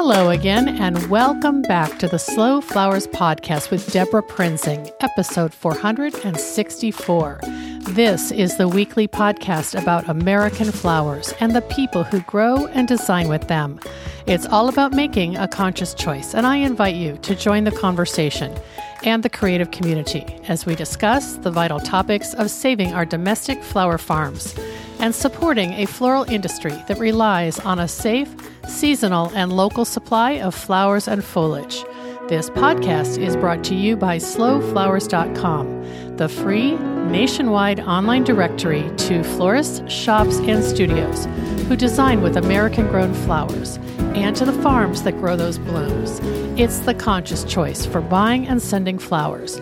Hello again, and welcome back to the Slow Flowers Podcast with Debra Prinzing, episode 464. This is the weekly podcast about American flowers and the people who grow and design with them. It's all about making a conscious choice, and I invite you to join the conversation and the creative community as we discuss the vital topics of saving our domestic flower farms and supporting a floral industry that relies on a safe, seasonal, and local supply of flowers and foliage. This podcast is brought to you by slowflowers.com, the free nationwide online directory to florists, shops, and studios who design with American grown flowers and to the farms that grow those blooms. It's the conscious choice for buying and sending flowers.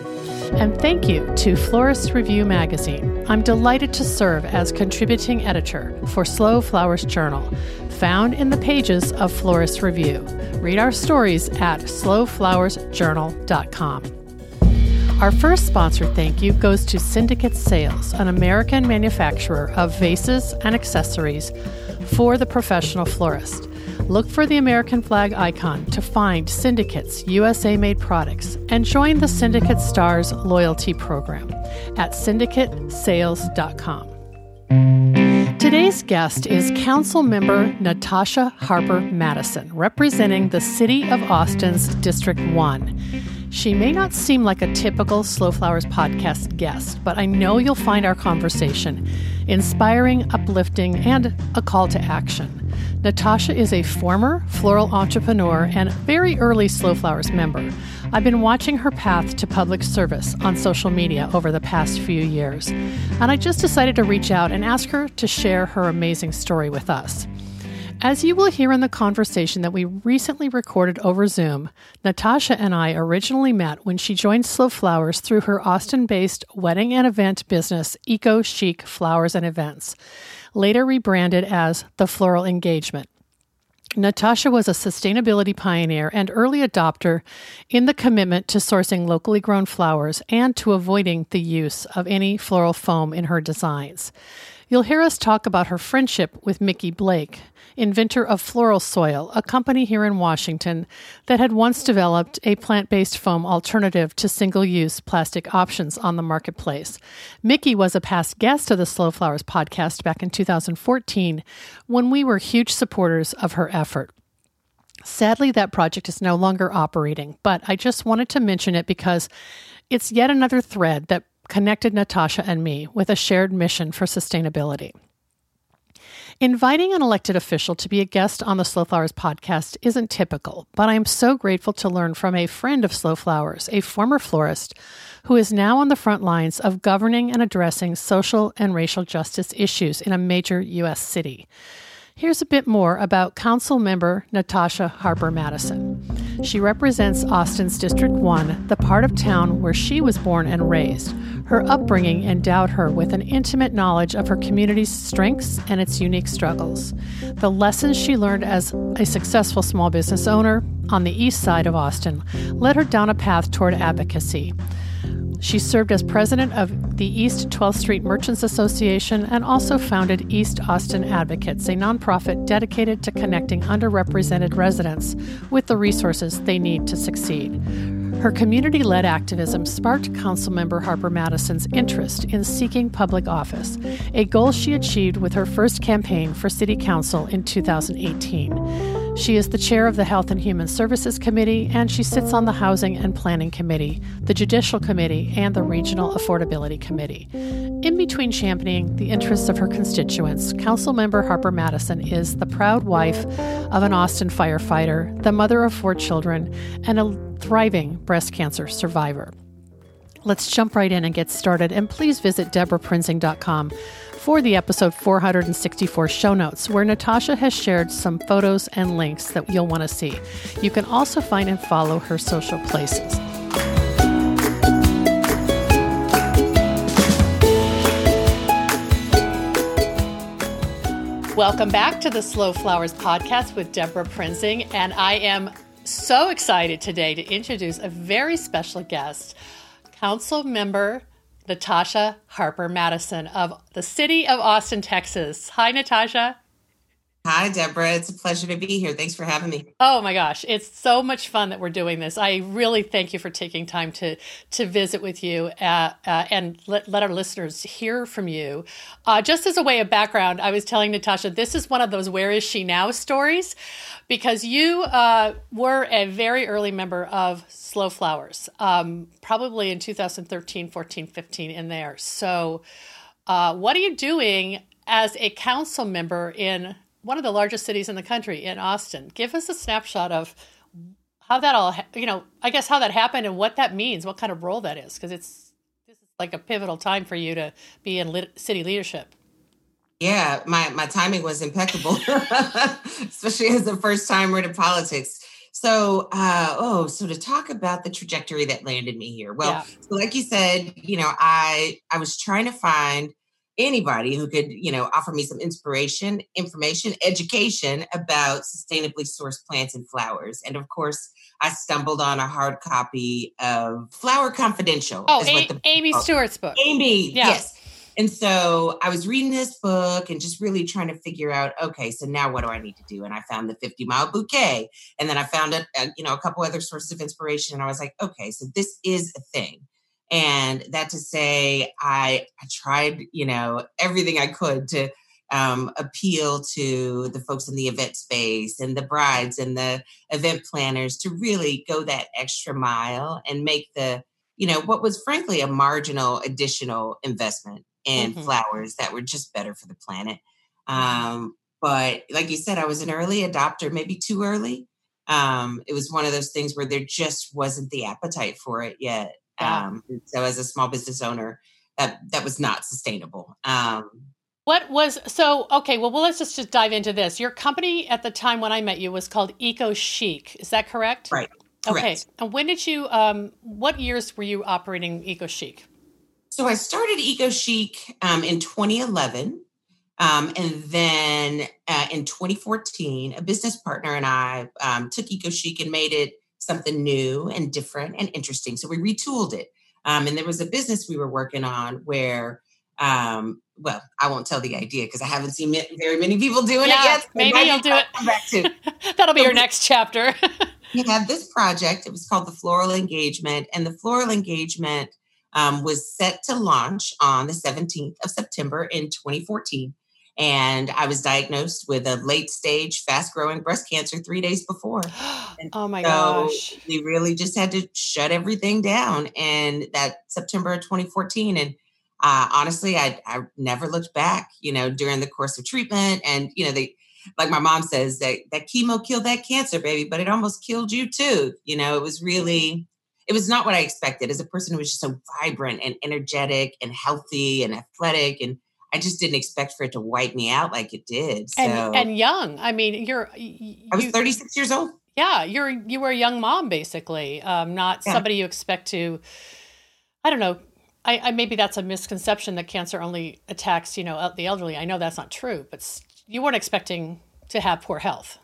And thank you to Florist Review Magazine. I'm delighted to serve as contributing editor for Slow Flowers Journal, found in the pages of Florist Review. Read our stories at slowflowersjournal.com. Our first sponsor thank you goes to Syndicate Sales, an American manufacturer of vases and accessories for the professional florist. Look for the American flag icon to find Syndicate's USA made products and join the Syndicate Stars loyalty program at syndicatesales.com. Today's guest is Council Member Natasha Harper Madison, representing the City of Austin's District 1. She may not seem like a typical Slow Flowers podcast guest, but I know you'll find our conversation inspiring, uplifting, and a call to action. Natasha is a former floral entrepreneur and very early Slow Flowers member. I've been watching her path to public service on social media over the past few years, and I just decided to reach out and ask her to share her amazing story with us. As you will hear in the conversation that we recently recorded over Zoom, Natasha and I originally met when she joined Slow Flowers through her Austin based wedding and event business, Eco Chic Flowers and Events, later rebranded as The Floral Engagement. Natasha was a sustainability pioneer and early adopter in the commitment to sourcing locally grown flowers and to avoiding the use of any floral foam in her designs. You'll hear us talk about her friendship with Mickey Blake, inventor of Floral Soil, a company here in Washington that had once developed a plant based foam alternative to single use plastic options on the marketplace. Mickey was a past guest of the Slow Flowers podcast back in 2014 when we were huge supporters of her effort. Sadly, that project is no longer operating, but I just wanted to mention it because it's yet another thread that connected Natasha and me with a shared mission for sustainability. Inviting an elected official to be a guest on the Slow Flowers podcast isn't typical, but I am so grateful to learn from a friend of Slow Flowers, a former florist, who is now on the front lines of governing and addressing social and racial justice issues in a major U.S. city. Here's a bit more about Council member Natasha Harper Madison. She represents Austin's District 1, the part of town where she was born and raised. Her upbringing endowed her with an intimate knowledge of her community's strengths and its unique struggles. The lessons she learned as a successful small business owner on the east side of Austin led her down a path toward advocacy. She served as president of the East 12th Street Merchants Association and also founded East Austin Advocates, a nonprofit dedicated to connecting underrepresented residents with the resources they need to succeed. Her community led activism sparked Councilmember Harper Madison's interest in seeking public office, a goal she achieved with her first campaign for City Council in 2018. She is the chair of the Health and Human Services Committee, and she sits on the Housing and Planning Committee, the Judicial Committee, and the Regional Affordability Committee. In between championing the interests of her constituents, Councilmember Harper Madison is the proud wife of an Austin firefighter, the mother of four children, and a thriving breast cancer survivor. Let's jump right in and get started, and please visit DebraPrinzing.com for the episode 464 show notes, where Natasha has shared some photos and links that you'll want to see. You can also find and follow her social places. Welcome back to the Slow Flowers podcast with Debra Prinzing, and I am so excited today to introduce a very special guest, Council Member Natasha Harper Madison of the city of Austin, Texas. Hi, Natasha. Hi, Deborah. It's a pleasure to be here. Thanks for having me. Oh my gosh, it's so much fun that we're doing this. I really thank you for taking time to to visit with you uh, uh, and let, let our listeners hear from you. Uh, just as a way of background, I was telling Natasha this is one of those "Where is she now?" stories because you uh, were a very early member of Slow Flowers, um, probably in 2013, 14, 15, in there. So, uh, what are you doing as a council member in one of the largest cities in the country, in Austin. Give us a snapshot of how that all, you know, I guess how that happened and what that means, what kind of role that is, because it's this is like a pivotal time for you to be in lit- city leadership. Yeah, my my timing was impeccable, especially as a first timer to politics. So, uh, oh, so to talk about the trajectory that landed me here. Well, yeah. so like you said, you know, I I was trying to find anybody who could, you know, offer me some inspiration, information, education about sustainably sourced plants and flowers. And of course, I stumbled on a hard copy of Flower Confidential. Oh, a- Amy oh, Stewart's book. Amy, yeah. yes. And so I was reading this book and just really trying to figure out, okay, so now what do I need to do? And I found the 50 mile bouquet. And then I found a, a you know, a couple other sources of inspiration. And I was like, okay, so this is a thing. And that to say, I, I tried, you know, everything I could to um, appeal to the folks in the event space and the brides and the event planners to really go that extra mile and make the, you know, what was frankly a marginal additional investment in mm-hmm. flowers that were just better for the planet. Mm-hmm. Um, but like you said, I was an early adopter, maybe too early. Um, it was one of those things where there just wasn't the appetite for it yet. Um, so as a small business owner, that that was not sustainable. Um, what was so okay? Well, well, let's just just dive into this. Your company at the time when I met you was called Eco Chic. Is that correct? Right. Correct. Okay. And when did you? Um, what years were you operating Eco Chic? So I started Eco Chic um, in 2011. Um, and then uh, in 2014, a business partner and I um, took Eco Chic and made it something new and different and interesting. So we retooled it. Um, and there was a business we were working on where, um, well, I won't tell the idea because I haven't seen very many people doing yeah, it yet. So maybe you'll do it. Back to. That'll be so your next chapter. we had this project. It was called the Floral Engagement, and the Floral Engagement um, was set to launch on the 17th of September in 2014 and I was diagnosed with a late stage, fast growing breast cancer three days before. And oh my so gosh. We really just had to shut everything down in that September of 2014. And uh, honestly, I, I never looked back, you know, during the course of treatment. And, you know, they, like my mom says, that, that chemo killed that cancer, baby, but it almost killed you too. You know, it was really, it was not what I expected as a person who was just so vibrant and energetic and healthy and athletic and I just didn't expect for it to wipe me out like it did. So. And, and young. I mean, you're. You, I was 36 years old. Yeah, you're you were a young mom basically, um, not yeah. somebody you expect to. I don't know. I, I, maybe that's a misconception that cancer only attacks you know the elderly. I know that's not true, but you weren't expecting to have poor health.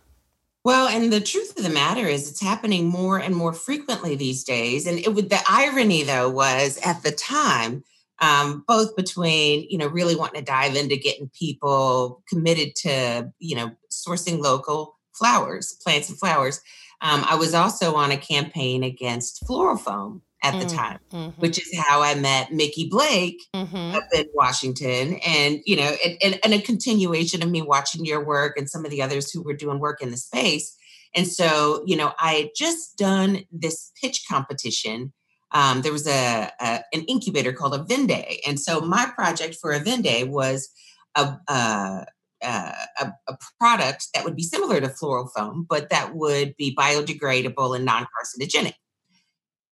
Well, and the truth of the matter is, it's happening more and more frequently these days. And it would the irony though was at the time um, both between you know really wanting to dive into getting people committed to you know sourcing local flowers, plants and flowers. Um, I was also on a campaign against floral foam at the mm, time, mm-hmm. which is how I met Mickey Blake mm-hmm. up in Washington. And, you know, and, and, and, a continuation of me watching your work and some of the others who were doing work in the space. And so, you know, I had just done this pitch competition um, there was a, a, an incubator called a Vende, and so my project for a Vende was a, a, a, a product that would be similar to floral foam, but that would be biodegradable and non carcinogenic.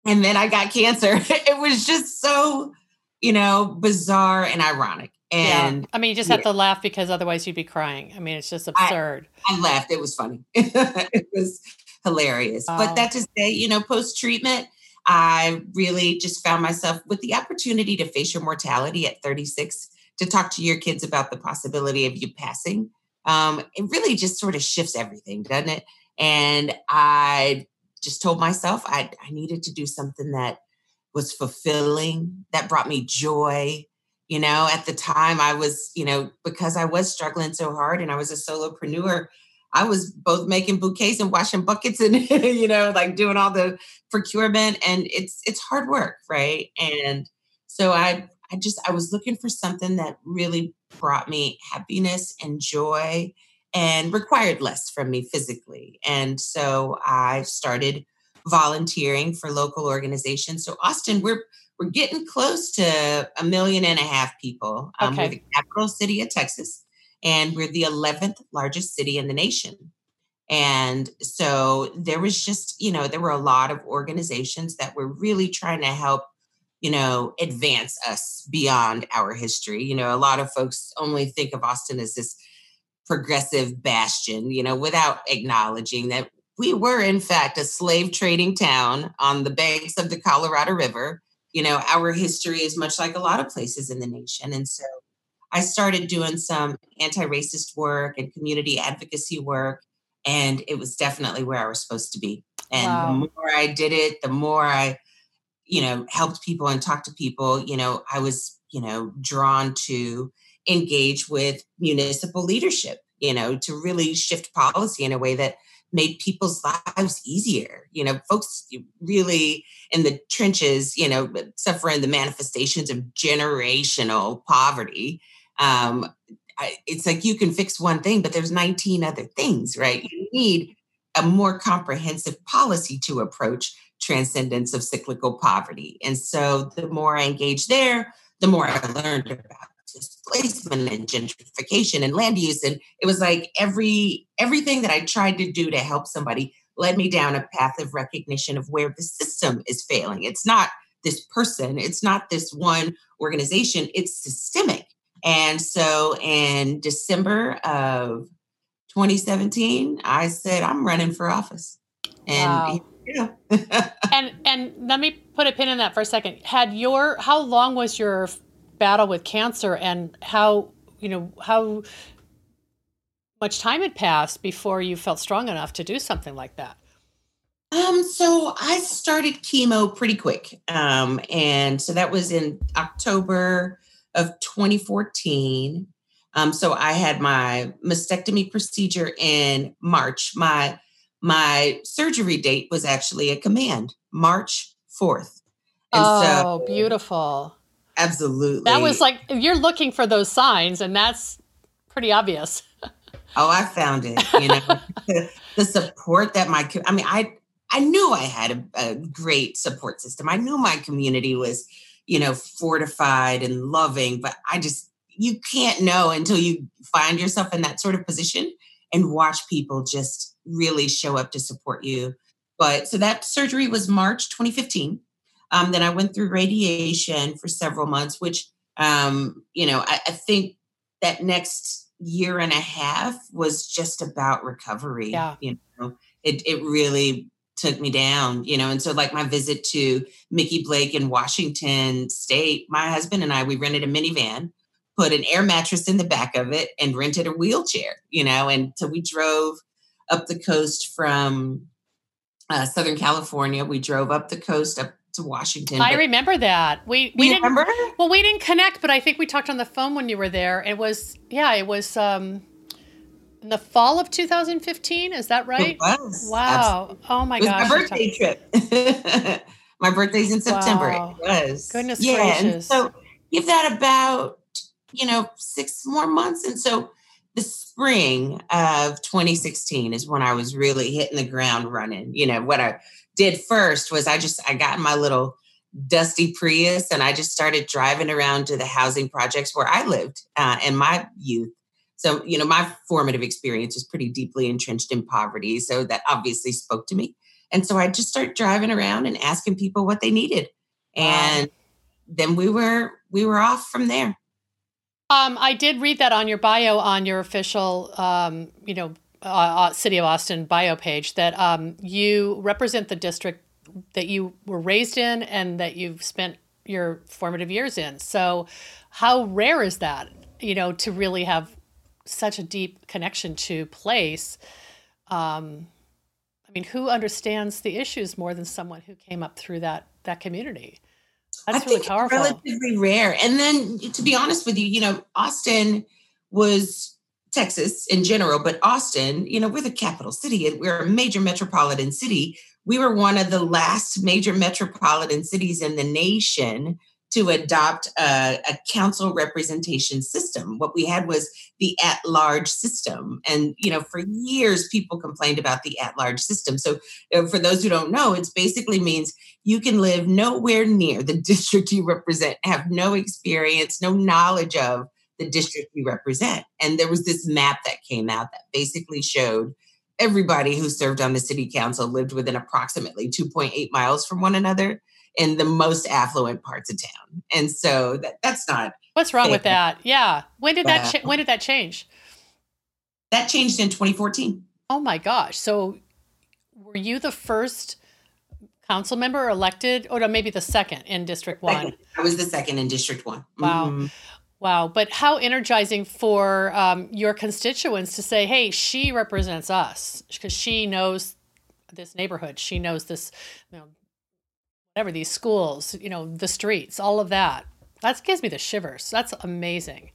And then I got cancer. it was just so, you know, bizarre and ironic. And yeah. I mean, you just have to laugh because otherwise you'd be crying. I mean, it's just absurd. I, I laughed. It was funny. it was hilarious. But that to say, you know, post treatment, I really just found myself with the opportunity to face your mortality at 36, to talk to your kids about the possibility of you passing. Um, it really just sort of shifts everything, doesn't it? And I just told myself I, I needed to do something that was fulfilling, that brought me joy, You know, at the time I was, you know, because I was struggling so hard and I was a solopreneur, I was both making bouquets and washing buckets and you know like doing all the procurement and it's it's hard work, right? And so I I just I was looking for something that really brought me happiness and joy and required less from me physically. And so I started volunteering for local organizations. So Austin, we're we're getting close to a million and a half people. Um, okay. We're the capital city of Texas and we're the 11th largest city in the nation. And so there was just, you know, there were a lot of organizations that were really trying to help, you know, advance us beyond our history. You know, a lot of folks only think of Austin as this progressive bastion, you know, without acknowledging that we were, in fact, a slave trading town on the banks of the Colorado River. You know, our history is much like a lot of places in the nation. And so I started doing some anti racist work and community advocacy work. And it was definitely where I was supposed to be. And wow. the more I did it, the more I, you know, helped people and talked to people, you know, I was, you know, drawn to engage with municipal leadership, you know, to really shift policy in a way that made people's lives easier. You know, folks really in the trenches, you know, suffering the manifestations of generational poverty um, it's like you can fix one thing, but there's 19 other things, right? You need a more comprehensive policy to approach transcendence of cyclical poverty. And so the more I engage there, the more I learned about displacement and gentrification and land use. And it was like every everything that I tried to do to help somebody led me down a path of recognition of where the system is failing. It's not this person, it's not this one organization, it's systemic. And so in December of 2017, I said, I'm running for office. And wow. Yeah. and and let me put a pin in that for a second. Had your how long was your battle with cancer and how, you know, how much time had passed before you felt strong enough to do something like that? Um, so I started chemo pretty quick. Um, and so that was in October of 2014. Um, so I had my mastectomy procedure in March. My my surgery date was actually a command, March 4th. And oh, so, beautiful. Absolutely. That was like you're looking for those signs, and that's pretty obvious. oh, I found it. You know, the support that my I mean, I I knew I had a, a great support system. I knew my community was you know, fortified and loving. But I just, you can't know until you find yourself in that sort of position and watch people just really show up to support you. But so that surgery was March 2015. Um, then I went through radiation for several months, which, um, you know, I, I think that next year and a half was just about recovery. Yeah. You know, it, it really took me down, you know. And so, like my visit to Mickey Blake in Washington State, my husband and I, we rented a minivan, put an air mattress in the back of it, and rented a wheelchair, you know. And so we drove up the coast from uh, Southern California. We drove up the coast up to Washington. I remember that. We we didn't remember. Well, we didn't connect, but I think we talked on the phone when you were there. It was yeah, it was. um in the fall of 2015. Is that right? It was. Wow. Absolutely. Oh my gosh. My birthday trip. my birthday's in September. Wow. It was. Goodness yeah, gracious. And so give that about, you know, six more months. And so the spring of 2016 is when I was really hitting the ground running. You know, what I did first was I just I got my little dusty Prius and I just started driving around to the housing projects where I lived uh, in my youth so, you know, my formative experience is pretty deeply entrenched in poverty. So that obviously spoke to me. And so I just started driving around and asking people what they needed. And wow. then we were we were off from there. Um, I did read that on your bio on your official, um, you know, uh, uh, City of Austin bio page that um, you represent the district that you were raised in and that you've spent your formative years in. So, how rare is that? You know, to really have such a deep connection to place. Um, I mean, who understands the issues more than someone who came up through that that community? That's really powerful. relatively rare. And then to be honest with you, you know, Austin was Texas in general, but Austin, you know, we're the capital city and we're a major metropolitan city. We were one of the last major metropolitan cities in the nation to adopt a, a, council representation system. What we had was the at large system. And, you know, for years, people complained about the at large system. So, uh, for those who don't know, it basically means you can live nowhere near the district you represent, have no experience, no knowledge of the district you represent. And there was this map that came out that basically showed everybody who served on the city council lived within approximately 2.8 miles from one another in the most affluent parts of town. And so that, that's not What's wrong fair. with that? Yeah. When did that cha- when did that change? That changed in 2014. Oh my gosh. So were you the first council member elected or maybe the second in district 1? Second. I was the second in district 1. Wow. Mm-hmm. Wow, but how energizing for um, your constituents to say, "Hey, she represents us because she knows this neighborhood. She knows this, you know, whatever these schools, you know, the streets, all of that." That gives me the shivers. That's amazing.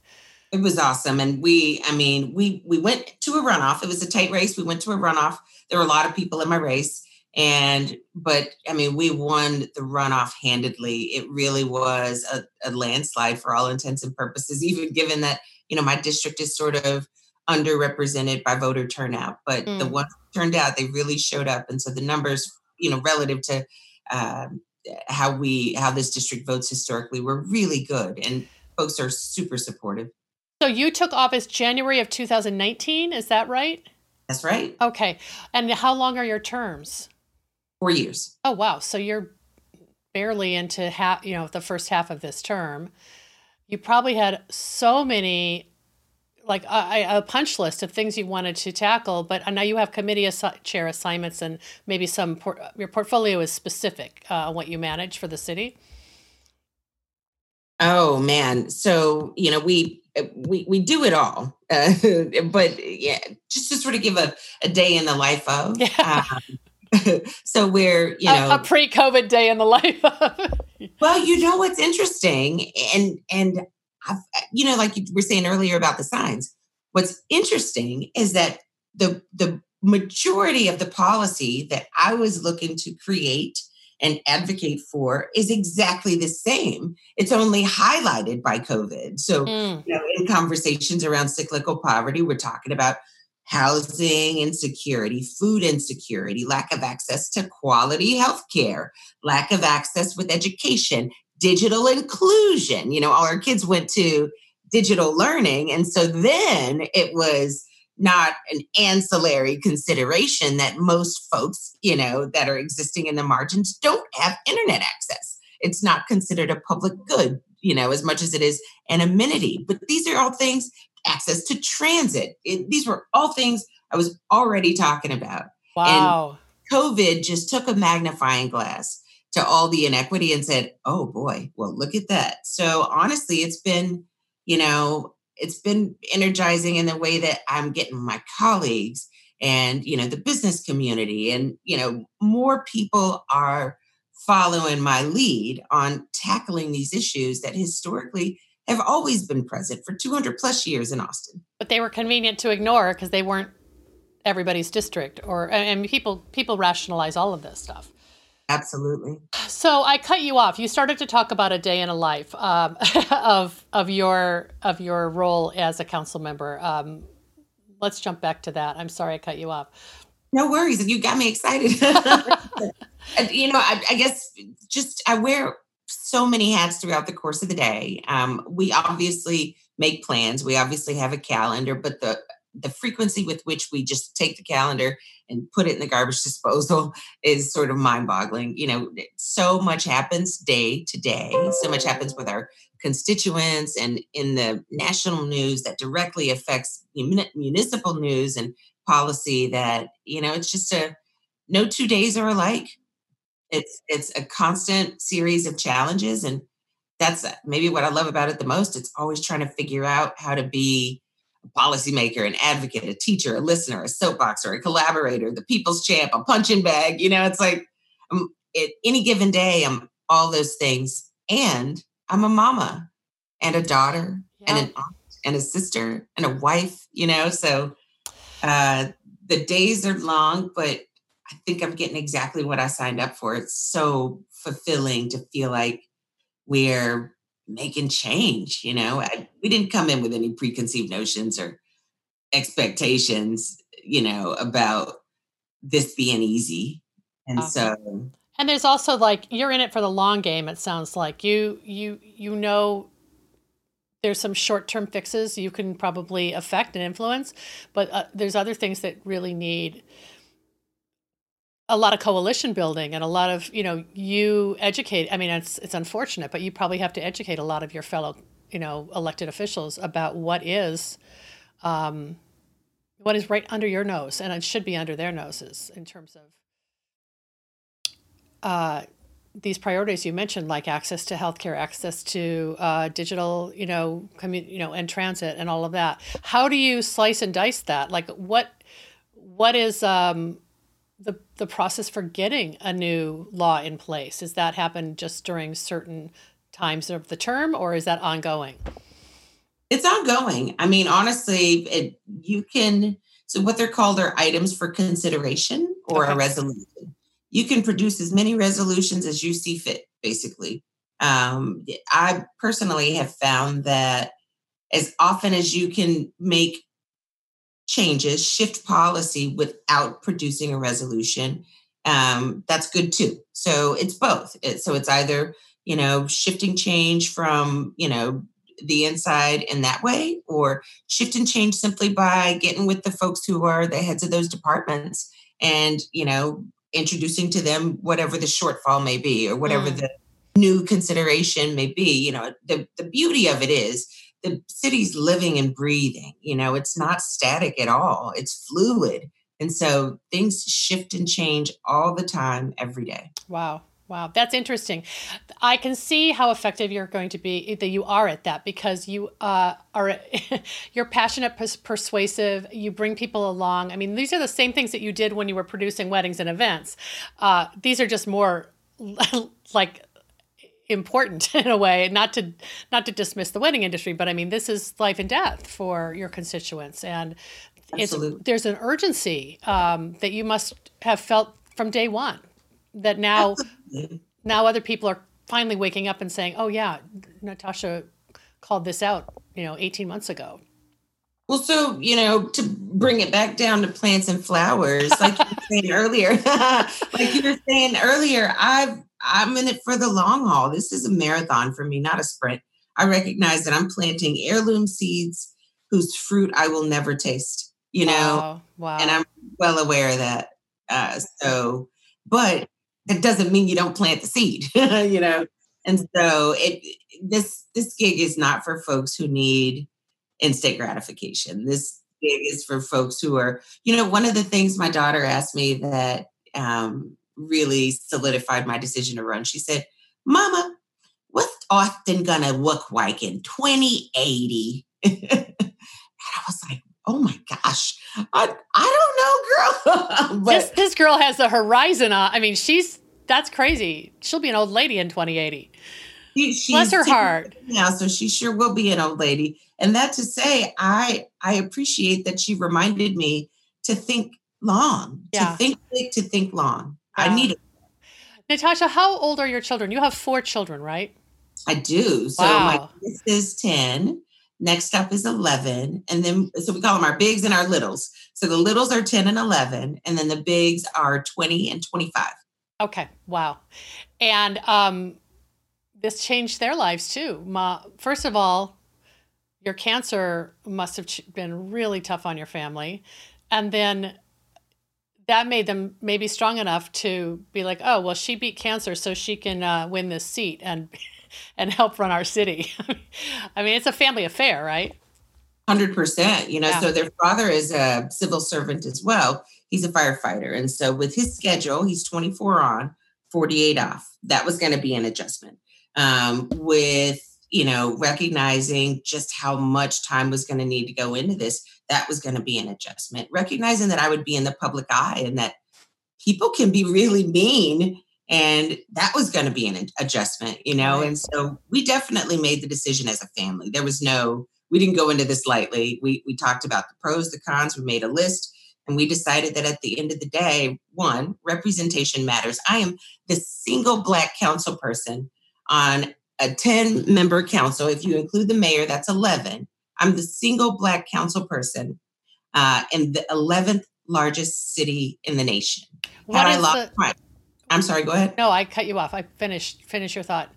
It was awesome, and we, I mean, we we went to a runoff. It was a tight race. We went to a runoff. There were a lot of people in my race, and but I mean, we won the runoff handedly. It really was a, a landslide for all intents and purposes, even given that, you know, my district is sort of underrepresented by voter turnout. But mm. the ones turned out, they really showed up. And so the numbers, you know, relative to um, how we how this district votes historically were really good. And folks are super supportive. So you took office January of 2019, is that right? That's right. Okay. And how long are your terms? four years. Oh wow! So you're barely into half, you know, the first half of this term. You probably had so many, like a, a punch list of things you wanted to tackle, but now you have committee assi- chair assignments and maybe some. Por- your portfolio is specific uh, what you manage for the city. Oh man! So you know we we we do it all, uh, but yeah, just to sort of give a, a day in the life of. Yeah. Um, so we're you know a, a, pre-COVID day in the life of. well, you know what's interesting, and and I've, you know, like you were saying earlier about the signs. What's interesting is that the the majority of the policy that I was looking to create and advocate for is exactly the same. It's only highlighted by COVID. So, mm. you know, in conversations around cyclical poverty, we're talking about housing insecurity, food insecurity, lack of access to quality health care, lack of access with education, digital inclusion. You know, all our kids went to digital learning. And so then it was not an ancillary consideration that most folks, you know, that are existing in the margins don't have internet access. It's not considered a public good, you know, as much as it is an amenity. But these are all things access to transit. It, these were all things I was already talking about. Wow. And COVID just took a magnifying glass to all the inequity and said, oh boy, well, look at that. So honestly, it's been, you know, it's been energizing in the way that I'm getting my colleagues and, you know, the business community and, you know, more people are following my lead on tackling these issues that historically have always been present for 200 plus years in Austin. But they were convenient to ignore because they weren't everybody's district or and people people rationalize all of this stuff. Absolutely. So I cut you off. You started to talk about a day in a life um, of of your of your role as a council member. Um, let's jump back to that. I'm sorry I cut you off. No worries. You got me excited. you know, I, I guess just I wear so many hats throughout the course of the day. Um, we obviously make plans. We obviously have a calendar, but the the frequency with which we just take the calendar and put it in the garbage disposal is sort of mind-boggling. You know, so much happens day to day. So much happens with our constituents and in the national news that directly affects municipal news and policy that you know it's just a no two days are alike it's it's a constant series of challenges and that's maybe what i love about it the most it's always trying to figure out how to be policymaker an advocate a teacher a listener a soapboxer a collaborator the people's champ a punching bag you know it's like um, at any given day i'm all those things and I'm a mama and a daughter yeah. and an aunt and a sister and a wife, you know. So uh, the days are long, but I think I'm getting exactly what I signed up for. It's so fulfilling to feel like we're making change. You know, I, we didn't come in with any preconceived notions or expectations, you know, about this being easy. And uh-huh. so and there's also like you're in it for the long game it sounds like. You you you know there's some short-term fixes you can probably affect and influence, but uh, there's other things that really need a lot of coalition building and a lot of you know you educate i mean it's it's unfortunate but you probably have to educate a lot of your fellow you know elected officials about what is um, what is right under your nose and it should be under their noses in terms of uh, these priorities you mentioned, like access to healthcare, access to uh, digital, you know, you know, and transit and all of that. How do you slice and dice that? Like, what what is um, the the process for getting a new law in place? Does that happen just during certain times of the term, or is that ongoing? It's ongoing. I mean, honestly, it you can. So what they're called are items for consideration or okay. a resolution you can produce as many resolutions as you see fit, basically. Um, I personally have found that as often as you can make changes, shift policy without producing a resolution, um, that's good too. So it's both. It, so it's either, you know, shifting change from, you know, the inside in that way, or shift and change simply by getting with the folks who are the heads of those departments and, you know, introducing to them whatever the shortfall may be or whatever mm. the new consideration may be you know the, the beauty of it is the city's living and breathing you know it's not static at all it's fluid and so things shift and change all the time every day wow Wow, that's interesting. I can see how effective you're going to be that you are at that because you uh, are you're passionate, pers- persuasive. You bring people along. I mean, these are the same things that you did when you were producing weddings and events. Uh, these are just more like important in a way. Not to not to dismiss the wedding industry, but I mean, this is life and death for your constituents, and there's an urgency um, that you must have felt from day one that now now other people are finally waking up and saying, "Oh yeah, Natasha called this out, you know, 18 months ago." Well, so you know, to bring it back down to plants and flowers, like you were saying earlier, like you were saying earlier, I've I'm in it for the long haul. This is a marathon for me, not a sprint. I recognize that I'm planting heirloom seeds whose fruit I will never taste. You know, wow, wow. and I'm well aware of that. Uh, so, but that doesn't mean you don't plant the seed, you know. And so it this this gig is not for folks who need instant gratification. This gig is for folks who are, you know, one of the things my daughter asked me that um, really solidified my decision to run. She said, "Mama, what's Austin gonna look like in 2080?" and I was like, "Oh my gosh, I, I don't know, girl. but this, this girl has a horizon. On, I mean, she's that's crazy. She'll be an old lady in 2080. She, Bless her heart. Yeah, so she sure will be an old lady. And that to say, I I appreciate that she reminded me to think long, yeah. to think big, to think long. I need it. Natasha, how old are your children? You have four children, right? I do. So wow. my this is 10. Next up is 11. And then, so we call them our bigs and our littles. So the littles are 10 and 11. And then the bigs are 20 and 25. Okay. Wow. And um, this changed their lives too. Ma, first of all, your cancer must have been really tough on your family. And then that made them maybe strong enough to be like, oh, well, she beat cancer, so she can uh, win this seat and and help run our city. I mean, it's a family affair, right? Hundred percent. You know, yeah. so their father is a civil servant as well. He's a firefighter, and so with his schedule, he's twenty four on, forty eight off. That was going to be an adjustment. Um, with you know recognizing just how much time was going to need to go into this, that was going to be an adjustment. Recognizing that I would be in the public eye and that people can be really mean And that was going to be an adjustment, you know? And so we definitely made the decision as a family. There was no, we didn't go into this lightly. We, we talked about the pros, the cons, we made a list, and we decided that at the end of the day, one, representation matters. I am the single Black council person on a 10 member council. If you include the mayor, that's 11. I'm the single Black council person uh, in the 11th largest city in the nation. What Had I lost the, I'm sorry, go ahead. No, I cut you off. I finished finish your thought.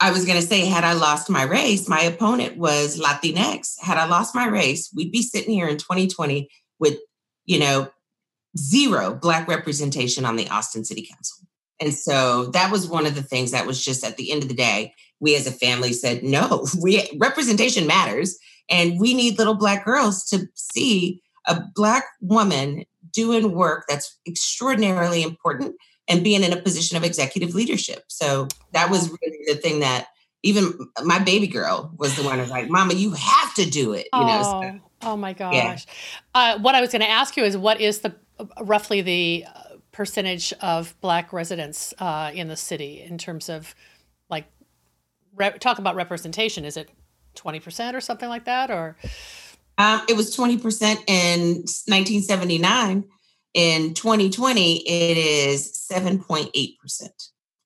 I was going to say, had I lost my race, my opponent was Latinx. Had I lost my race, we'd be sitting here in 2020 with, you know, zero Black representation on the Austin City Council. And so that was one of the things that was just at the end of the day, we as a family said, no, we representation matters. And we need little Black girls to see a Black woman doing work that's extraordinarily important and being in a position of executive leadership. So that was really the thing that even my baby girl was the one who's like, Mama, you have to do it. You oh, know. So, oh my gosh. Yeah. Uh, what I was going to ask you is, what is the roughly the percentage of Black residents uh, in the city in terms of like re- talk about representation? Is it twenty percent or something like that, or? Um, it was 20% in 1979. In 2020, it is 7.8%.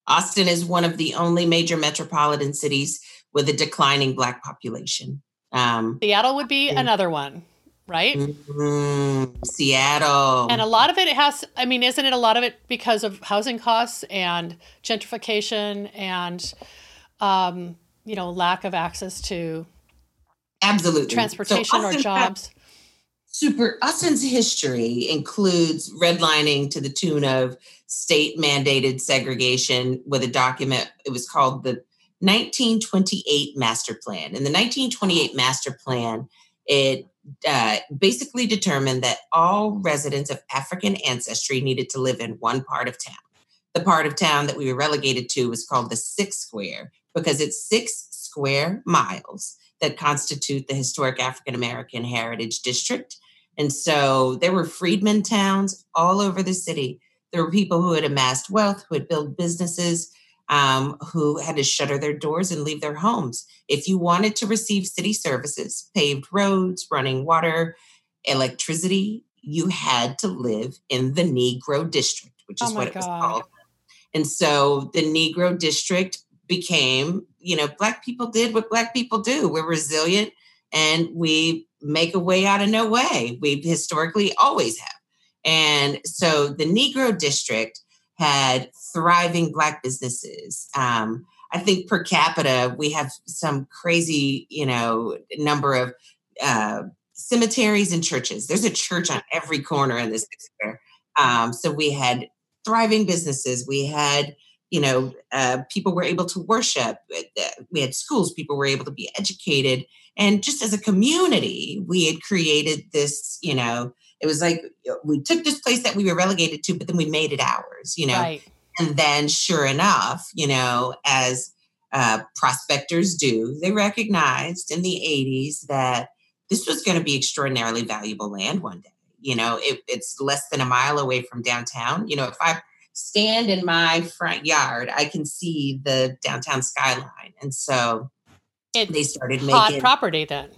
Austin is one of the only major metropolitan cities with a declining Black population. Um, Seattle would be another one, right? Mm-hmm. Seattle. And a lot of it has, I mean, isn't it a lot of it because of housing costs and gentrification and, um, you know, lack of access to Absolutely. Transportation so or jobs. Super. Austin's history includes redlining to the tune of state mandated segregation with a document. It was called the 1928 Master Plan. In the 1928 Master Plan, it uh, basically determined that all residents of African ancestry needed to live in one part of town. The part of town that we were relegated to was called the Six Square because it's six square miles that constitute the historic African American Heritage District. And so there were freedmen towns all over the city. There were people who had amassed wealth, who had built businesses, um, who had to shutter their doors and leave their homes. If you wanted to receive city services, paved roads, running water, electricity, you had to live in the Negro District, which is oh what it was called. And so the Negro District became, you know, Black people did what Black people do. We're resilient and we make a way out of no way. We historically always have. And so the Negro District had thriving Black businesses. Um, I think per capita, we have some crazy, you know, number of uh, cemeteries and churches. There's a church on every corner in this square. Um, so we had thriving businesses. We had you know, uh, people were able to worship. Uh, we had schools, people were able to be educated. And just as a community, we had created this, you know, it was like we took this place that we were relegated to, but then we made it ours, you know. Right. And then, sure enough, you know, as uh, prospectors do, they recognized in the 80s that this was going to be extraordinarily valuable land one day. You know, it, it's less than a mile away from downtown. You know, if I stand in my front yard, I can see the downtown skyline. And so it's they started making property then.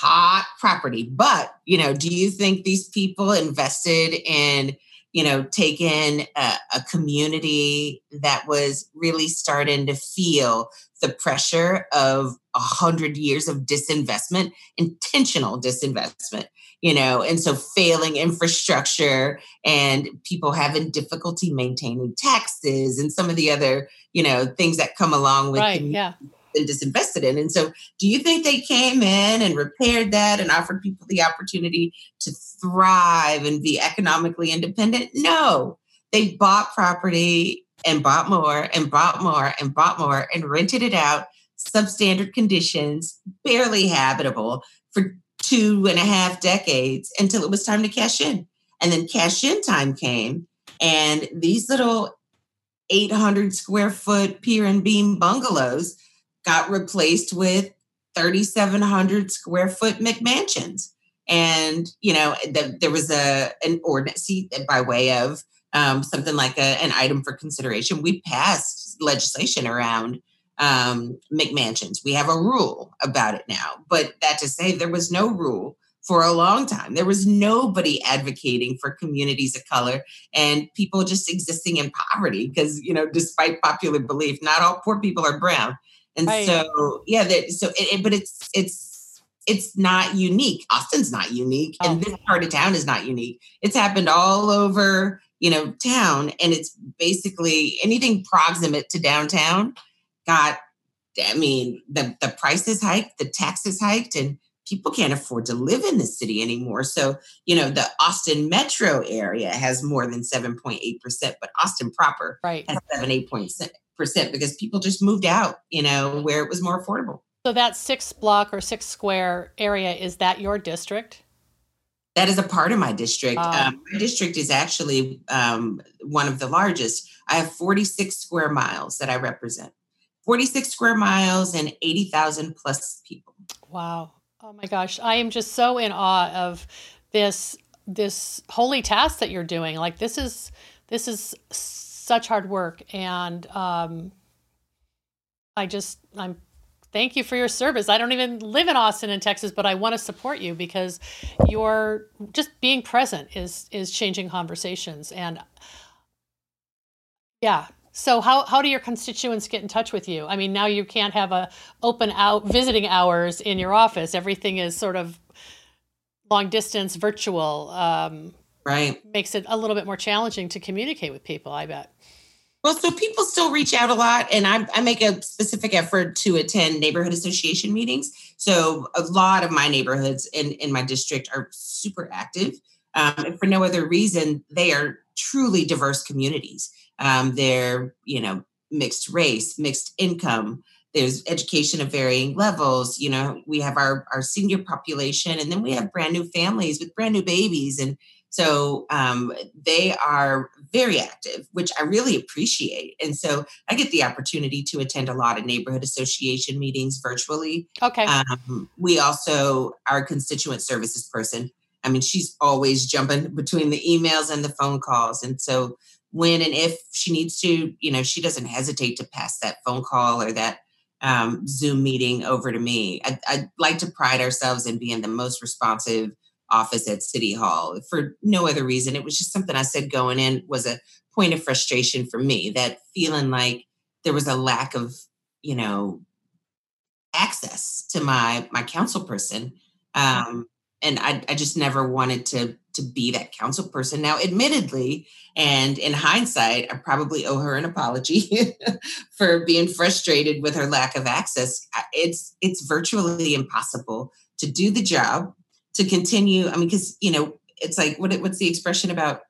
Hot property. But, you know, do you think these people invested in, you know, taking a, a community that was really starting to feel the pressure of a hundred years of disinvestment, intentional disinvestment, you know, and so failing infrastructure and people having difficulty maintaining taxes and some of the other, you know, things that come along with right, yeah. Disinvested in. And so do you think they came in and repaired that and offered people the opportunity to thrive and be economically independent? No. They bought property and bought more and bought more and bought more and rented it out substandard conditions, barely habitable for two and a half decades until it was time to cash in. And then cash in time came, and these little 800 square foot pier and beam bungalows got replaced with 3,700 square foot McMansions. And, you know, the, there was a an ordinance by way of um, something like a, an item for consideration. We passed legislation around um, McMansions. We have a rule about it now, but that to say, there was no rule for a long time. There was nobody advocating for communities of color and people just existing in poverty because, you know, despite popular belief, not all poor people are brown. And right. so, yeah, that, so, it, it, but it's, it's, it's not unique. Austin's not unique, oh. and this part of town is not unique. It's happened all over, you know, town, and it's basically anything proximate to downtown got. I mean, the the prices hiked, the taxes hiked, and people can't afford to live in the city anymore. So, you know, the Austin metro area has more than 7.8%, but Austin proper right. has 7, 8% because people just moved out, you know, where it was more affordable. So that six block or six square area, is that your district? That is a part of my district. Um, um, my district is actually um, one of the largest. I have 46 square miles that I represent. 46 square miles and 80,000 plus people. Wow. Oh my gosh, I am just so in awe of this this holy task that you're doing. Like this is this is such hard work, and um, I just I'm thank you for your service. I don't even live in Austin in Texas, but I want to support you because you're just being present is is changing conversations and yeah, so how, how do your constituents get in touch with you? I mean, now you can't have a open out visiting hours in your office. Everything is sort of long distance, virtual. Um, right. Makes it a little bit more challenging to communicate with people. I bet. Well, so people still reach out a lot, and I, I, make a specific effort to attend neighborhood association meetings. So a lot of my neighborhoods in, in my district are super active. Um, and for no other reason, they are truly diverse communities. Um, they're, you know, mixed race, mixed income. There's education of varying levels. You know, we have our, our senior population, and then we have brand new families with brand new babies. And so um, they are very active, which I really appreciate. And so I get the opportunity to attend a lot of neighborhood association meetings virtually. Okay. Um, we also, our constituent services person, I mean, she's always jumping between the emails and the phone calls. And so when and if she needs to, you know, she doesn't hesitate to pass that phone call or that um, Zoom meeting over to me. I, I'd like to pride ourselves in being the most responsive office at City Hall for no other reason. It was just something I said going in was a point of frustration for me that feeling like there was a lack of, you know, access to my my council person. Um, and I, I just never wanted to to be that council person. Now, admittedly, and in hindsight, I probably owe her an apology for being frustrated with her lack of access. It's it's virtually impossible to do the job, to continue. I mean, because you know, it's like what what's the expression about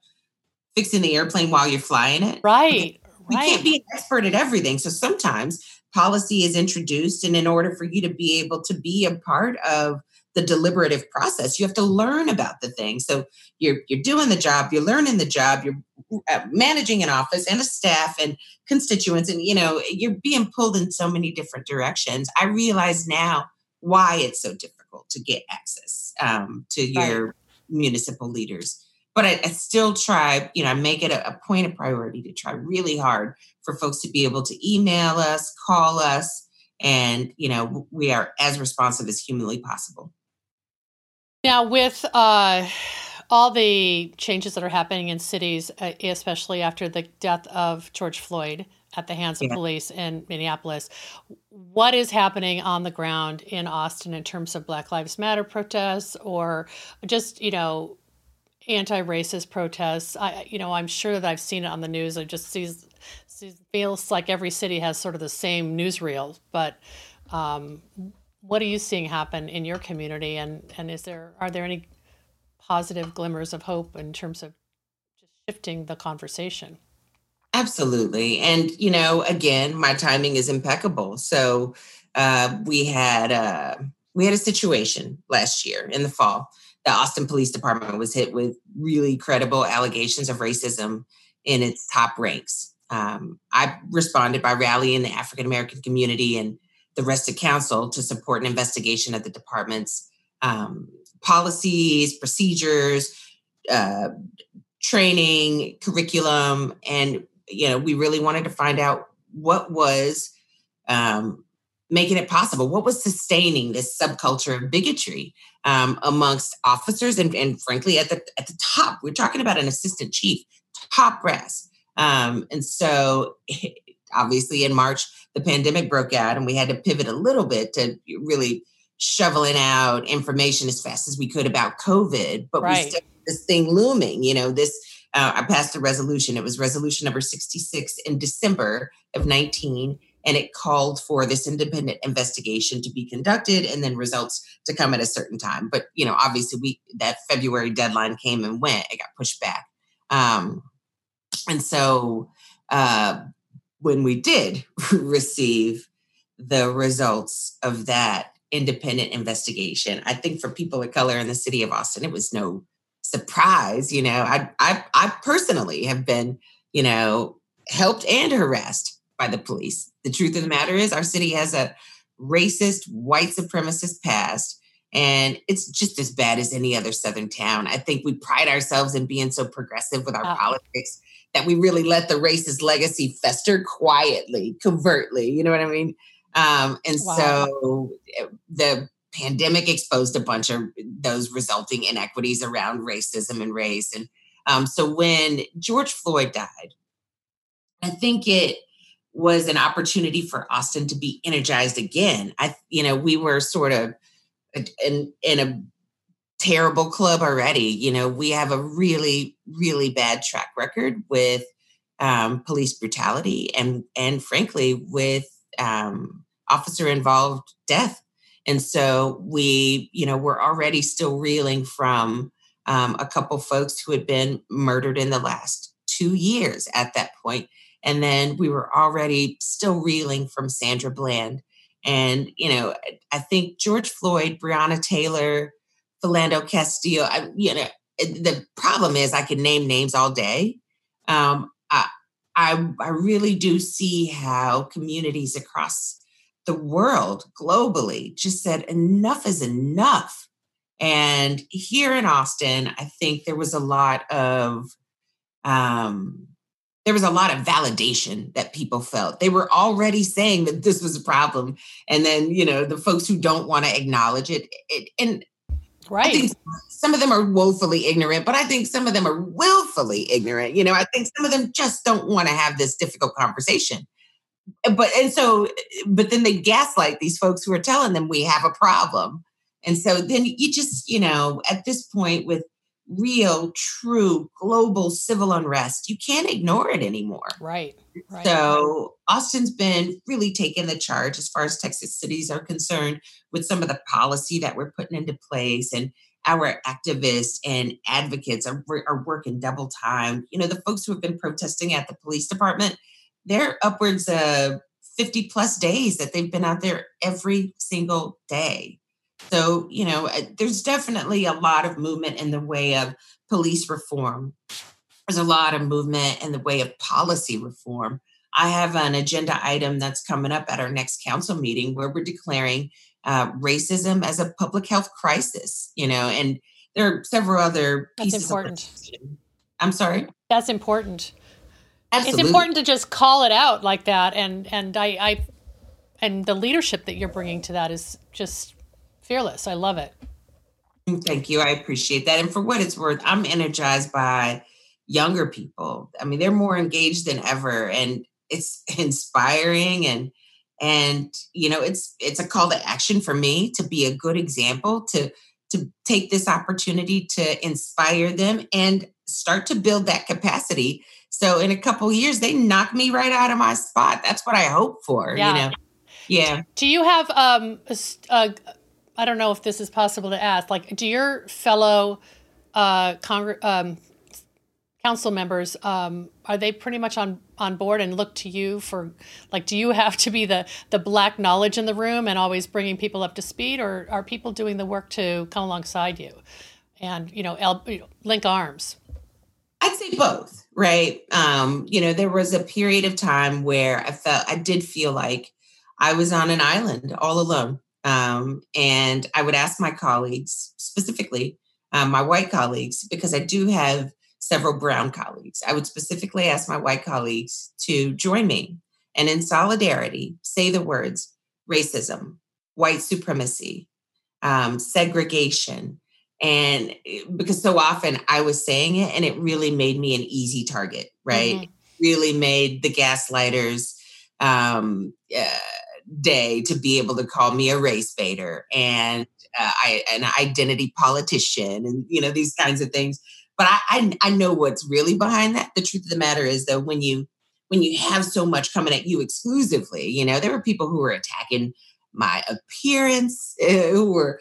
fixing the airplane while you're flying it? Right. We right. can't be an expert at everything. So sometimes policy is introduced, and in order for you to be able to be a part of the deliberative process. You have to learn about the thing. So you're you're doing the job, you're learning the job, you're uh, managing an office and a staff and constituents, and you know you're being pulled in so many different directions. I realize now why it's so difficult to get access um, to your right. municipal leaders. But I, I, still try, you know, I make it a, a point of priority to try really hard for folks to be able to email us, call us, and you know we are as responsive as humanly possible now, with uh, all the changes that are happening in cities, uh, especially after the death of George Floyd at the hands of yeah. police in Minneapolis, what is happening on the ground in Austin in terms of Black Lives Matter protests or just, you know, anti-racist protests? I, you know, I'm sure that I've seen it on the news. I just sees, sees feels like every city has sort of the same newsreel, but um, what are you seeing happen in your community and and is there are there any positive glimmers of hope in terms of just shifting the conversation absolutely and you know again my timing is impeccable so uh, we had uh, we had a situation last year in the fall. The austin police department was hit with really credible allegations of racism in its top ranks. Um, i responded by rallying the african american community and the rest of council to support an investigation of the department's um, policies, procedures, uh, training curriculum and you know we really wanted to find out what was um, making it possible. What was sustaining this subculture of bigotry um, amongst officers and, and frankly at the at the top. We're talking about an assistant chief top brass. Um, and so obviously in march the pandemic broke out and we had to pivot a little bit to really shoveling out information as fast as we could about covid. But right. we still this thing looming you know this uh, i passed a resolution. It was resolution number 66 in december of 19 and it called for this independent investigation to be conducted and then results to come at a certain time. But you know obviously we that february deadline came and went. It got pushed back. Um, and so uh, when we did receive the results of that independent investigation i think for people of color in the city of austin it was no surprise you know i i, I personally have been you know helped and harassed by the police the truth of the matter is, our city has a racist, white supremacist past, and it's just as bad as any other Southern town. I think we pride ourselves in being so progressive with our politics that we really let the racist legacy fester quietly, covertly. You know what I mean? Um, and wow. so eh, the pandemic exposed a bunch of those resulting inequities around racism and race. And um, so when George Floyd died, I think it was an opportunity for Austin to be energized again. I, you know, we were sort of in in a terrible club already. You know, we have a really, really bad track record with um, police brutality and and frankly with um, officer involved death. And so we, you know, we're already still reeling from um, a couple folks who had been murdered in the last two years at that point and then we were already still reeling from Sandra Bland. And, you know, I think George Floyd, Breonna Taylor, Philando Castile, I, you know, the problem is I can name names all day. Um, I, I, I really do see how communities across the world globally just said enough is enough. And here in Austin, I think there was a lot of um, there was a lot of validation that people felt. They were already saying that this was a problem. And then, you know, the folks who don't want to acknowledge it, it and Right. I think some of them are woefully ignorant, but I think some of them are willfully ignorant. You know, I think some of them just don't want to have this difficult conversation. But and so, but then they gaslight these folks who are telling them we have a problem. And so then you just, you know, at this point with real, true global civil unrest. You can't ignore it anymore. Right. right. So Austin's been really taking the charge as far as Texas cities are concerned with some of the policy that we're putting into place and our activists and advocates are, are working double time. You know, the folks who have been protesting at the police department, they're upwards of 50 plus days that they've been out there every single day. So, you know, uh, there's definitely a lot of movement in the way of police reform. There's a lot of movement in the way of policy reform. I have an agenda item that's coming up at our next council meeting where we're declaring uh, racism as a public health crisis, you know, and there are several other that's pieces important. I'm sorry? That's important. Absolutely. It's important to just call it out like that. And, and I, I, and the leadership that you're bringing to that is just fearless. I love it. Thank you. I appreciate that. And for what it's worth, I'm energized by younger people. I mean, they're more engaged than ever and it's inspiring and and you know, it's it's a call to action for me to be a good example to to take this opportunity to inspire them and start to build that capacity. So in a couple years they knock me right out of my spot. That's what I hope for, yeah. you know. Yeah. Do you have um, I don't know if this is possible to ask. Like, do your fellow uh, Congre- um, council members um, are they pretty much on on board and look to you for like? Do you have to be the the black knowledge in the room and always bringing people up to speed, or are people doing the work to come alongside you and you know, el- link arms? I'd say both, right? Um, you know, there was a period of time where I felt I did feel like I was on an island all alone um, and I would ask my colleagues, specifically um, my white colleagues, because I do have several brown colleagues. I would specifically ask my white colleagues to join me and in solidarity say the words racism, white supremacy, um, segregation. And eh, because so often I was saying it and it really made me an easy target, right? Mm-hmm. Really made the gaslighters um, uh, day to be able to call me a race baiter and uh, I, an identity politician and you know these kinds of things but I, I, I know what's really behind that the truth of the matter is though when you when you have so much coming at you exclusively you know there were people who were attacking my appearance uh, who were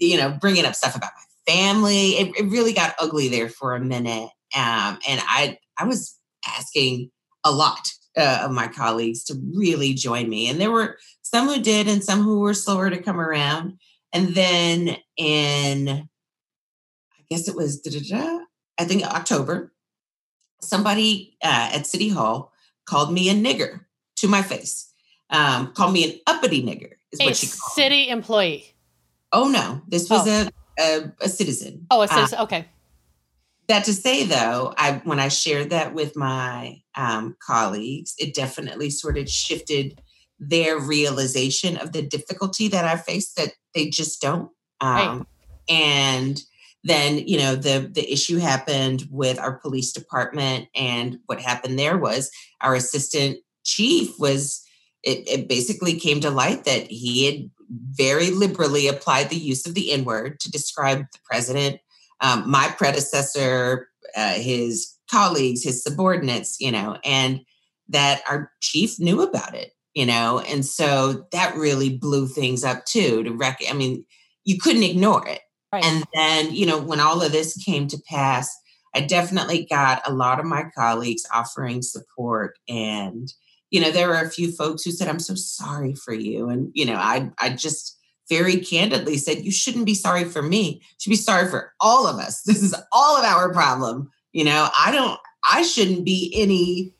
you know bringing up stuff about my family it, it really got ugly there for a minute um, and i i was asking a lot uh, of my colleagues to really join me and there were some who did and some who were slower to come around and then in, I guess it was, I think October, somebody uh, at City Hall called me a nigger to my face. Um, called me an uppity nigger, is a what she called city me. employee. Oh no, this was oh. a, a, a citizen. Oh, a citizen. Uh, okay. That to say though, I when I shared that with my um, colleagues, it definitely sort of shifted their realization of the difficulty that I face that they just don't. Um, right. And then you know the the issue happened with our police department, and what happened there was our assistant chief was. It, it basically came to light that he had very liberally applied the use of the N word to describe the president, um, my predecessor, uh, his colleagues, his subordinates, you know, and that our chief knew about it you know? And so that really blew things up too to rec i mean you couldn't ignore it. Right. and then you know when all of this came to pass i definitely got a lot of my colleagues offering support and you know there were a few folks who said i'm so sorry for you and you know i i just very candidly said you shouldn't be sorry for me you should be sorry for all of us this is all of our problem you know i don't i shouldn't be any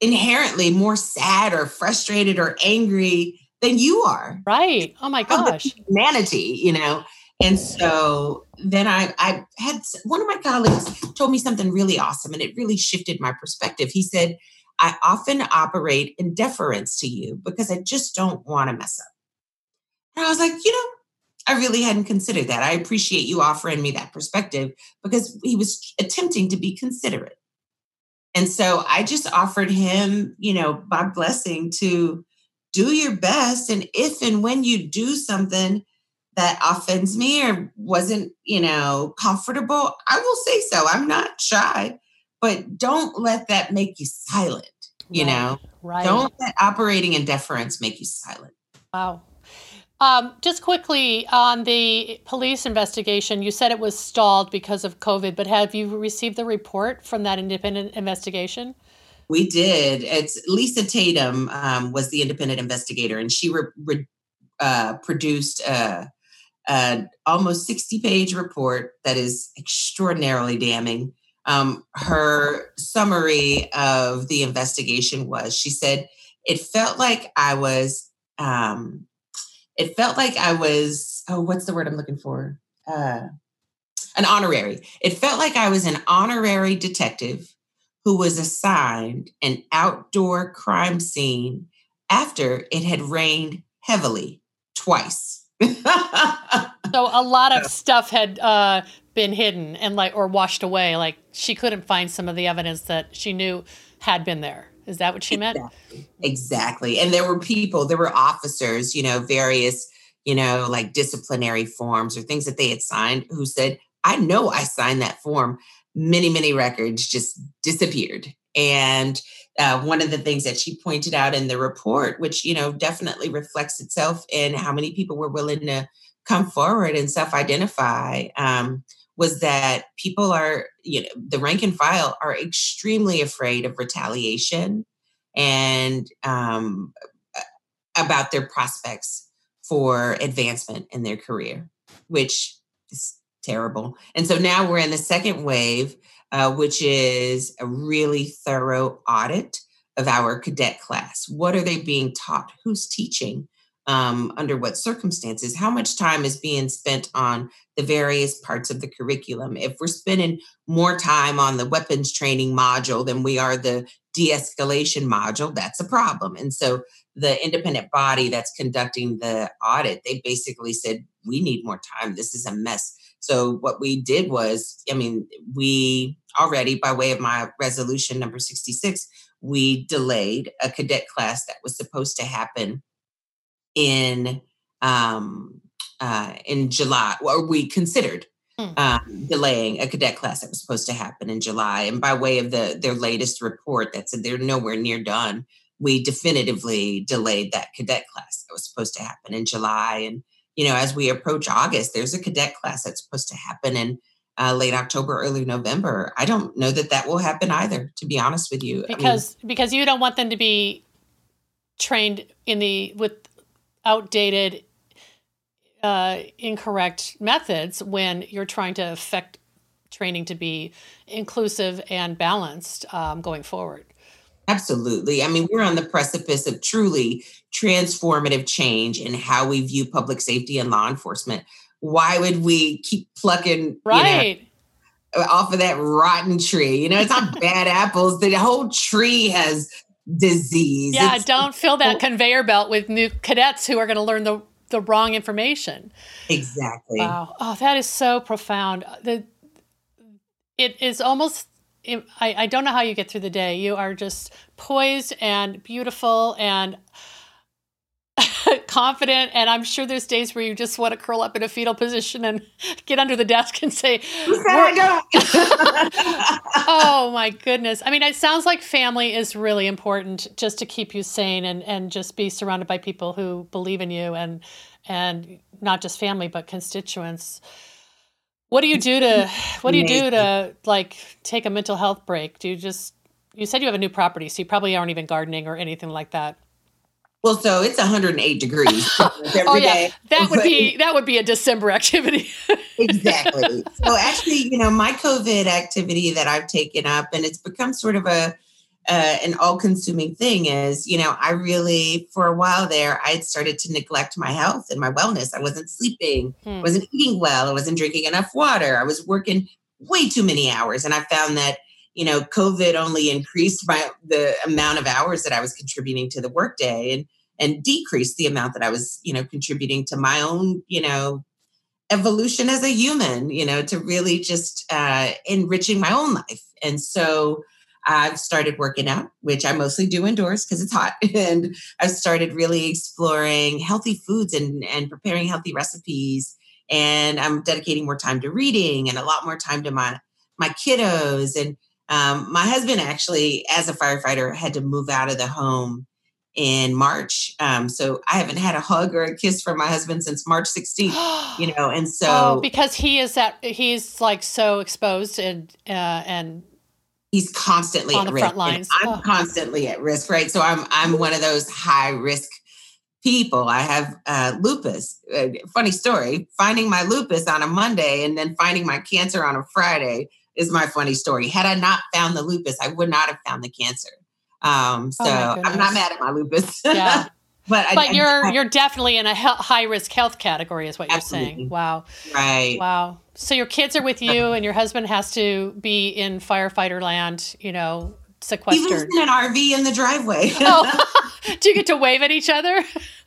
inherently more sad or frustrated or angry than you are. Right. Oh my gosh. Humanity, you know. And so then I, I had one of my colleagues told me something really awesome and it really shifted my perspective. He said, I often operate in deference to you because I just don't want to mess up. And I was like, you know, I really hadn't considered that. I appreciate you offering me that perspective because he was attempting to be considerate. And so I just offered him, you know, my blessing to do your best. And if and when you do something that offends me or wasn't, you know, comfortable, I will say so. I'm not shy, but don't let that make you silent, you right, know? Right. Don't let operating in deference make you silent. Wow. Um, just quickly on the police investigation, you said it was stalled because of COVID, but have you received the report from that independent investigation? We did. It's Lisa Tatum um, was the independent investigator, and she re- re- uh, produced a, a, almost sixty page report that is extraordinarily damning. Um, her summary of the investigation was: she said it felt like I was um, it felt like I was, oh, what's the word I'm looking for? Uh, an honorary. It felt like I was an honorary detective who was assigned an outdoor crime scene after it had rained heavily twice. so a lot of stuff had uh, been hidden and like or washed away. Like she couldn't find some of the evidence that she knew had been there. Is that what she meant? Exactly. exactly. And there were people, there were officers, you know, various, you know, like disciplinary forms or things that they had signed who said, I know I signed that form. Many, many records just disappeared. And uh, one of the things that she pointed out in the report, which, you know, definitely reflects itself in how many people were willing to come forward and self identify, um, was that people are, you know, the rank and file are extremely afraid of retaliation and um, about their prospects for advancement in their career, which is terrible. And so now we're in the second wave, uh, which is a really thorough audit of our cadet class. What are they being taught? Who's teaching? Um, under what circumstances? How much time is being spent on the various parts of the curriculum. If we're spending more time on the weapons training module than we are the de escalation module, that's a problem. And so the independent body that's conducting the audit, they basically said, we need more time. This is a mess. So what we did was, I mean, we already, by way of my resolution number 66, we delayed a cadet class that was supposed to happen in um, uh, in July, or we considered mm. um, delaying a cadet class that was supposed to happen in July. And by way of the their latest report that said they're nowhere near done, we definitively delayed that cadet class that was supposed to happen in July. And you know, as we approach August, there's a cadet class that's supposed to happen in uh, late October, early November. I don't know that that will happen either. To be honest with you, because I mean, because you don't want them to be trained in the with outdated uh, incorrect methods when you're trying to affect training to be inclusive and balanced um, going forward. Absolutely. I mean, we're on the precipice of truly transformative change in how we view public safety and law enforcement. Why would we keep plucking right you know, off of that rotten tree? You know, it's not bad apples. The whole tree has disease. Yeah, it's, don't fill that conveyor belt with new cadets who are going to learn the the wrong information. Exactly. Wow. Oh, that is so profound. Uh, the it is almost I, I don't know how you get through the day. You are just poised and beautiful and confident and i'm sure there's days where you just want to curl up in a fetal position and get under the desk and say oh my goodness. I mean it sounds like family is really important just to keep you sane and and just be surrounded by people who believe in you and and not just family but constituents. What do you do to what do you do to like take a mental health break? Do you just you said you have a new property so you probably aren't even gardening or anything like that well, so it's 108 degrees oh yeah, day. that would be that would be a December activity. exactly. So actually, you know, my COVID activity that I've taken up, and it's become sort of a uh, an all-consuming thing, is you know, I really for a while there, I had started to neglect my health and my wellness. I wasn't sleeping, hmm. wasn't eating well, I wasn't drinking enough water, I was working way too many hours, and I found that you know, COVID only increased my the amount of hours that I was contributing to the workday and and decreased the amount that I was, you know, contributing to my own, you know, evolution as a human, you know, to really just uh, enriching my own life. And so I've started working out, which I mostly do indoors because it's hot. And I've started really exploring healthy foods and, and preparing healthy recipes. And I'm dedicating more time to reading and a lot more time to my my kiddos. And um, my husband actually, as a firefighter, had to move out of the home in March. Um, so I haven't had a hug or a kiss from my husband since March 16th, you know, and so oh, because he is that he's like so exposed and uh, and he's constantly on the risk. front lines. I'm oh. constantly at risk, right? So I'm I'm one of those high risk people. I have uh, lupus. Uh, funny story: finding my lupus on a Monday and then finding my cancer on a Friday is my funny story. Had I not found the lupus, I would not have found the cancer. Um, oh so oh I'm not mad at my lupus. Yeah. but but I, you're I, you're definitely in a high risk health category, is what you're saying. Wow. Right. Wow. So your kids are with you, and your husband has to be in firefighter land. You know, sequestered. He lives in an RV in the driveway. oh, do you get to wave at each other?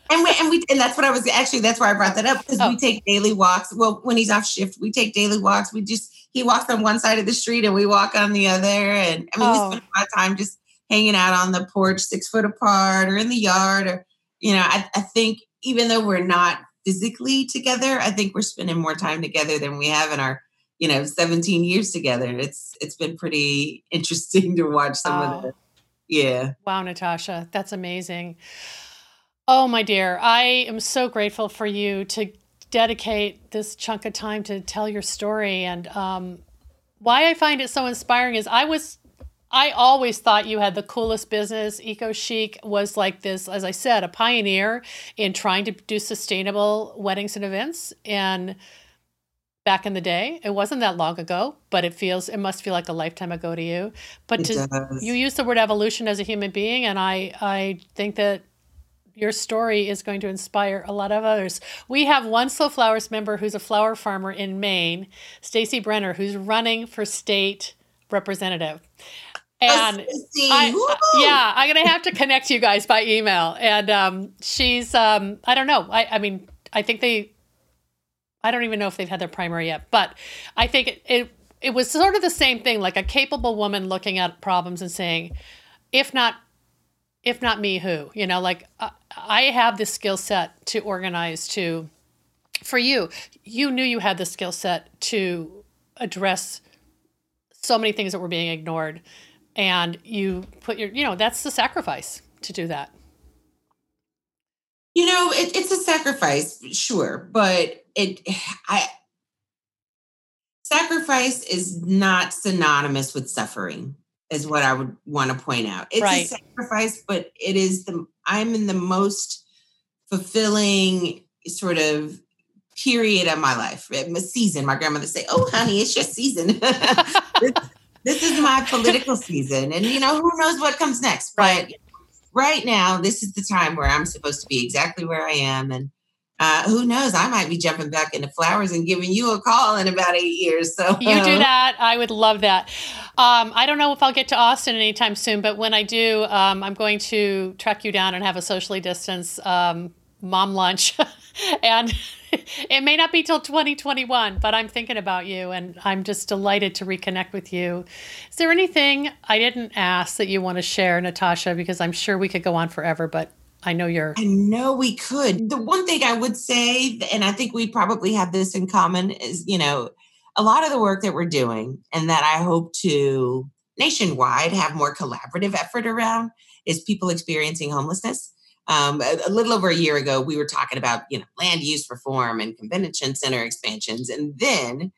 and we, and we and that's what I was actually that's why I brought that up because oh. we take daily walks. Well, when he's off shift, we take daily walks. We just he walks on one side of the street and we walk on the other. And I mean, oh. we spend a lot of time just hanging out on the porch six foot apart or in the yard or you know I, I think even though we're not physically together i think we're spending more time together than we have in our you know 17 years together. It's it's been pretty interesting to watch some of the yeah. Wow natasha that's amazing. Oh my dear i am so grateful for you to dedicate this chunk of time to tell your story. And um, why i find it so inspiring is i was I always thought you had the coolest business. Eco Chic was like this, as I said, a pioneer in trying to do sustainable weddings and events. And back in the day, it wasn't that long ago, but it feels it must feel like a lifetime ago to you. But to, you use the word evolution as a human being, and I I think that your story is going to inspire a lot of others. We have one Slow Flowers member who's a flower farmer in Maine, Stacy Brenner, who's running for state representative. And I, yeah, I'm gonna have to connect you guys by email. And um, she's, um, I don't know. I, I mean, I think they, I don't even know if they've had their primary yet, but I think it, it, it was sort of the same thing, like a capable woman looking at problems and saying, if not if not me, who? You know, like uh, I have this skill set to organize to, for you, you knew you had the skill set to address so many things that were being ignored. And you put your, you know, that's the sacrifice to do that. You know, it, it's a sacrifice, sure, but it, I, sacrifice is not synonymous with suffering is what I would want to point out. It's right. a sacrifice, but it is the I'm in the most fulfilling sort of period of my life, a season. My grandmother say, "Oh, honey, it's your season. this, is my political season, and you know who knows what comes next." Right. But right now, this is the time where I'm supposed to be exactly where I am, and uh, who knows? I might be jumping back into flowers and giving you a call in about eight years. So you do that. I would love that. Um, I don't know if I'll get to Austin anytime soon, but when I do, um, I'm going to track you down and have a socially distanced um, mom lunch. and it may not be till 2021, but I'm thinking about you and I'm just delighted to reconnect with you. Is there anything I didn't ask that you want to share, Natasha? Because I'm sure we could go on forever, but I know you're. I know we could. The one thing I would say, and I think we probably have this in common, is, you know, a lot of the work that we're doing and that I hope to nationwide have more collaborative effort around is people experiencing homelessness. Um, a, a, little over a year ago, we were talking about you know land use reform and convention center expansions, and then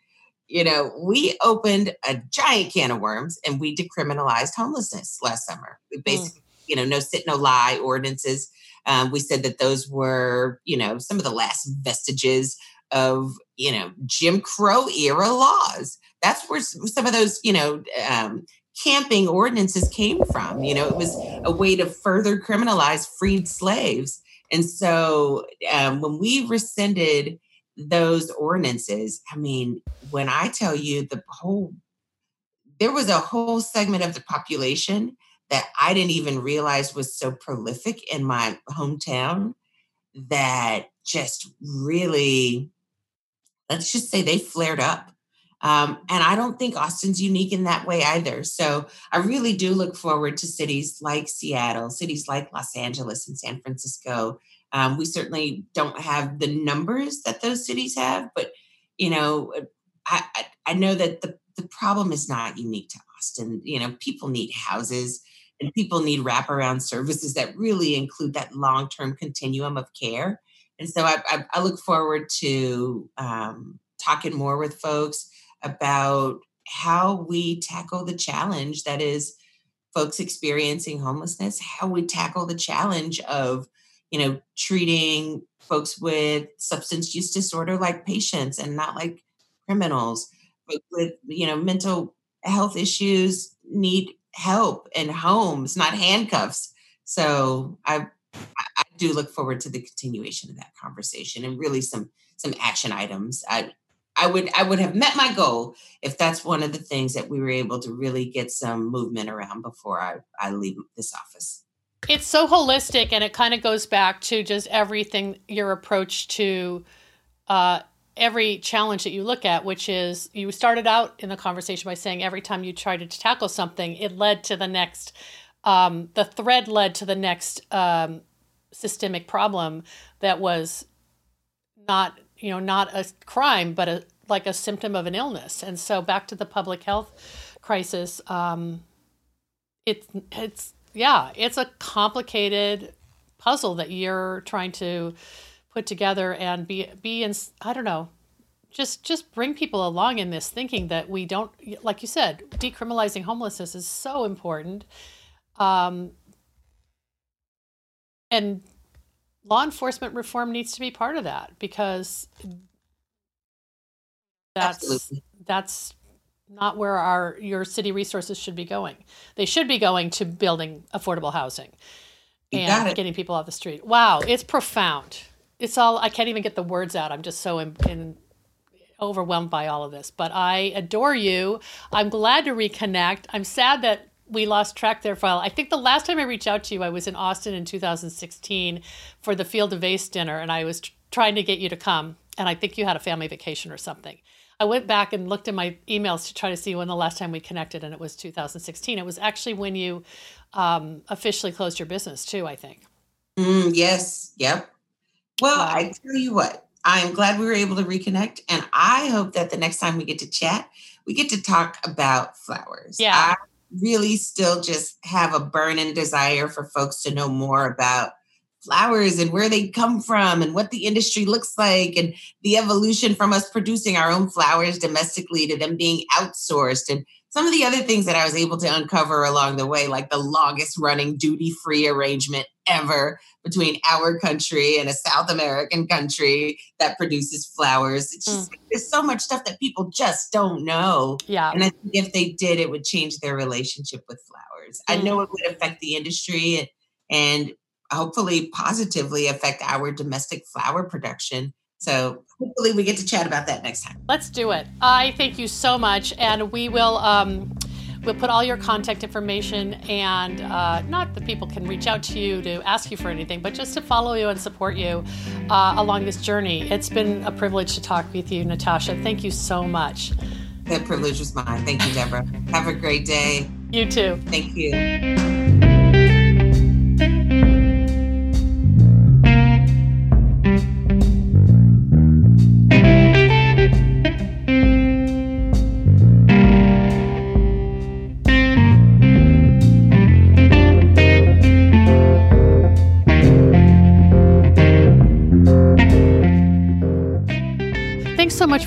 you know we opened a giant can of worms and we decriminalized homelessness last summer. We mm. basically, mm. you know, no sit, no lie ordinances. Um, we said that those were you know some of the last vestiges of you know Jim Crow era laws. That's where some of those you know um, camping ordinances came from. You know, it was a way to further criminalize freed slaves. And so um, when we rescinded those ordinances, I mean, when I tell you the whole, there was a whole segment of the population that I didn't even realize was so prolific in my hometown that just really let's just say they flared up. Um, and I don't think Austin's unique in that way either. So I really do look forward to cities like Seattle, cities like Los Angeles and San Francisco. Um, we certainly don't have the numbers that those cities have, but you know, I, I, I know that the, the problem is not unique to Austin. You know, people need houses and people need wraparound services that really include that long-term continuum of care. And so I, I, I look forward to um, talking more with folks about how we tackle the challenge that is folks experiencing homelessness, how we tackle the challenge of, you know, treating folks with substance use disorder like patients and not like criminals. Folks with, you know, mental health issues need help and homes, not handcuffs. So I I do look forward to the continuation of that conversation and really some some action items. I I would I would have met my goal if that's one of the things that we were able to really get some movement around before I, I leave this office. It's so holistic and it kind of goes back to just everything your approach to uh, every challenge that you look at, which is you started out in the conversation by saying every time you tried to tackle something, it led to the next um, the thread led to the next um, systemic problem that was not you know not a crime but a like a symptom of an illness. And so back to the public health crisis um, it's it's yeah it's a complicated puzzle that you're trying to put together and be be in i don't know just just bring people along in this thinking that we don't like you said decriminalizing homelessness is so important. Um, and law enforcement reform needs to be part of that because that's Absolutely. that's not where our your city resources should be going. They should be going to building affordable housing. You and getting people off the street. Wow, it's profound. It's all I can't even get the words out. I'm just so in, in, overwhelmed by all of this. But I adore you. I'm glad to reconnect. I'm sad that we lost track there for a while. I think the last time I reached out to you, I was in Austin in 2016 for the Field to Vase dinner, and I was tr- trying to get you to come. And I think you had a family vacation or something. I went back and looked at my emails to try to see when the last time we connected, and it was 2016. It was actually when you um, officially closed your business, too, I think. Mm, yes. Yep. Well, Wow. I tell you what, I am glad we were able to reconnect. And I hope that the next time we get to chat, we get to talk about flowers. Yeah. I really still just have a burning desire for folks to know more about flowers and where they come from and what the industry looks like and the evolution from us producing our own flowers domestically to them being outsourced and some of the other things that I was able to uncover along the way, like the longest running duty free arrangement ever between our country and a South American country that produces flowers. It's mm. just there's so much stuff that people just don't know. Yeah. And I think if they did, it would change their relationship with flowers. I mm. know it would affect the industry and, and hopefully positively affect our domestic flower production. So hopefully we get to chat about that next time. Let's do it. I thank you so much, and we will um, we'll put all your contact information and uh, not that people can reach out to you to ask you for anything, but just to follow you and support you uh, along this journey. It's been a privilege to talk with you, Natasha. Thank you so much. That privilege was mine. Thank you, Debra. Have a great day. You too. Thank you.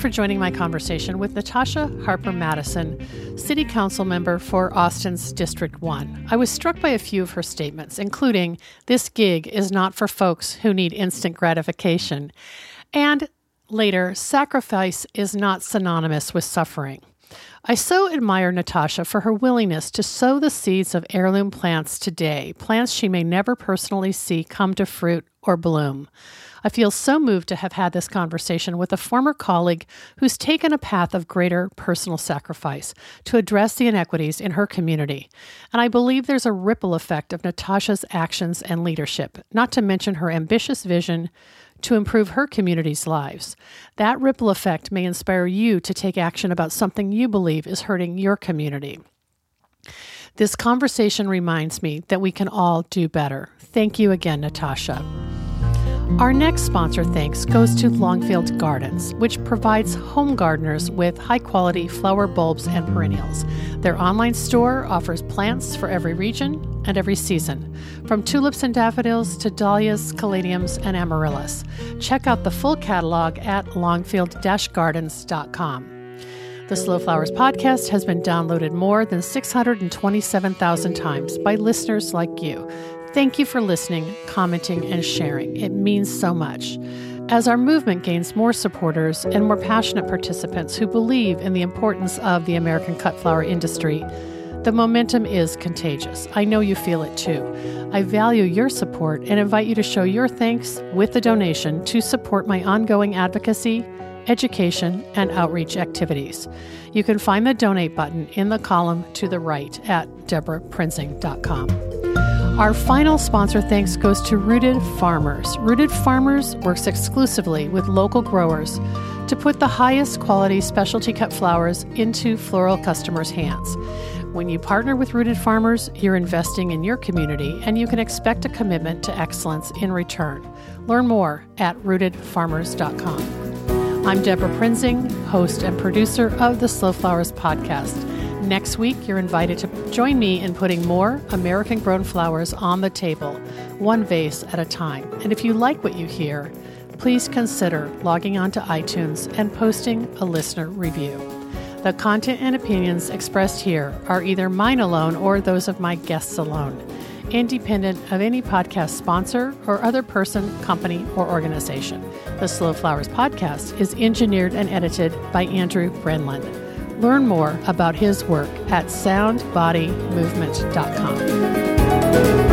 For joining my conversation with Natasha Harper Madison, City Council member for Austin's District 1. I was struck by a few of her statements, including this gig is not for folks who need instant gratification, and later, sacrifice is not synonymous with suffering. I so admire Natasha for her willingness to sow the seeds of heirloom plants today, plants she may never personally see come to fruit or bloom. I feel so moved to have had this conversation with a former colleague who's taken a path of greater personal sacrifice to address the inequities in her community. And I believe there's a ripple effect of Natasha's actions and leadership, not to mention her ambitious vision to improve her community's lives. That ripple effect may inspire you to take action about something you believe is hurting your community. This conversation reminds me that we can all do better. Thank you again, Natasha. Our next sponsor thanks goes to Longfield Gardens, which provides home gardeners with high quality flower bulbs and perennials. Their online store offers plants for every region and every season, from tulips and daffodils to dahlias, caladiums, and amaryllis. Check out the full catalog at longfield gardens.com. The Slow Flowers podcast has been downloaded more than 627,000 times by listeners like you. Thank you for listening, commenting, and sharing. It means so much. As our movement gains more supporters and more passionate participants who believe in the importance of the American cut flower industry, the momentum is contagious. I know you feel it too. I value your support and invite you to show your thanks with a donation to support my ongoing advocacy, education, and outreach activities. You can find the donate button in the column to the right at debraprinzing.com. Our final sponsor thanks goes to Rooted Farmers. Rooted Farmers works exclusively with local growers to put the highest quality specialty cut flowers into floral customers' hands. When you partner with Rooted Farmers, you're investing in your community and you can expect a commitment to excellence in return. Learn more at rootedfarmers.com. I'm Debra Prinzing, host and producer of the Slow Flowers podcast. Next week, you're invited to join me in putting more American grown flowers on the table, one vase at a time. And if you like what you hear, please consider logging onto iTunes and posting a listener review. The content and opinions expressed here are either mine alone or those of my guests alone, independent of any podcast sponsor or other person, company, or organization. The Slow Flowers podcast is engineered and edited by Andrew Brenlin. Learn more about his work at soundbodymovement.com.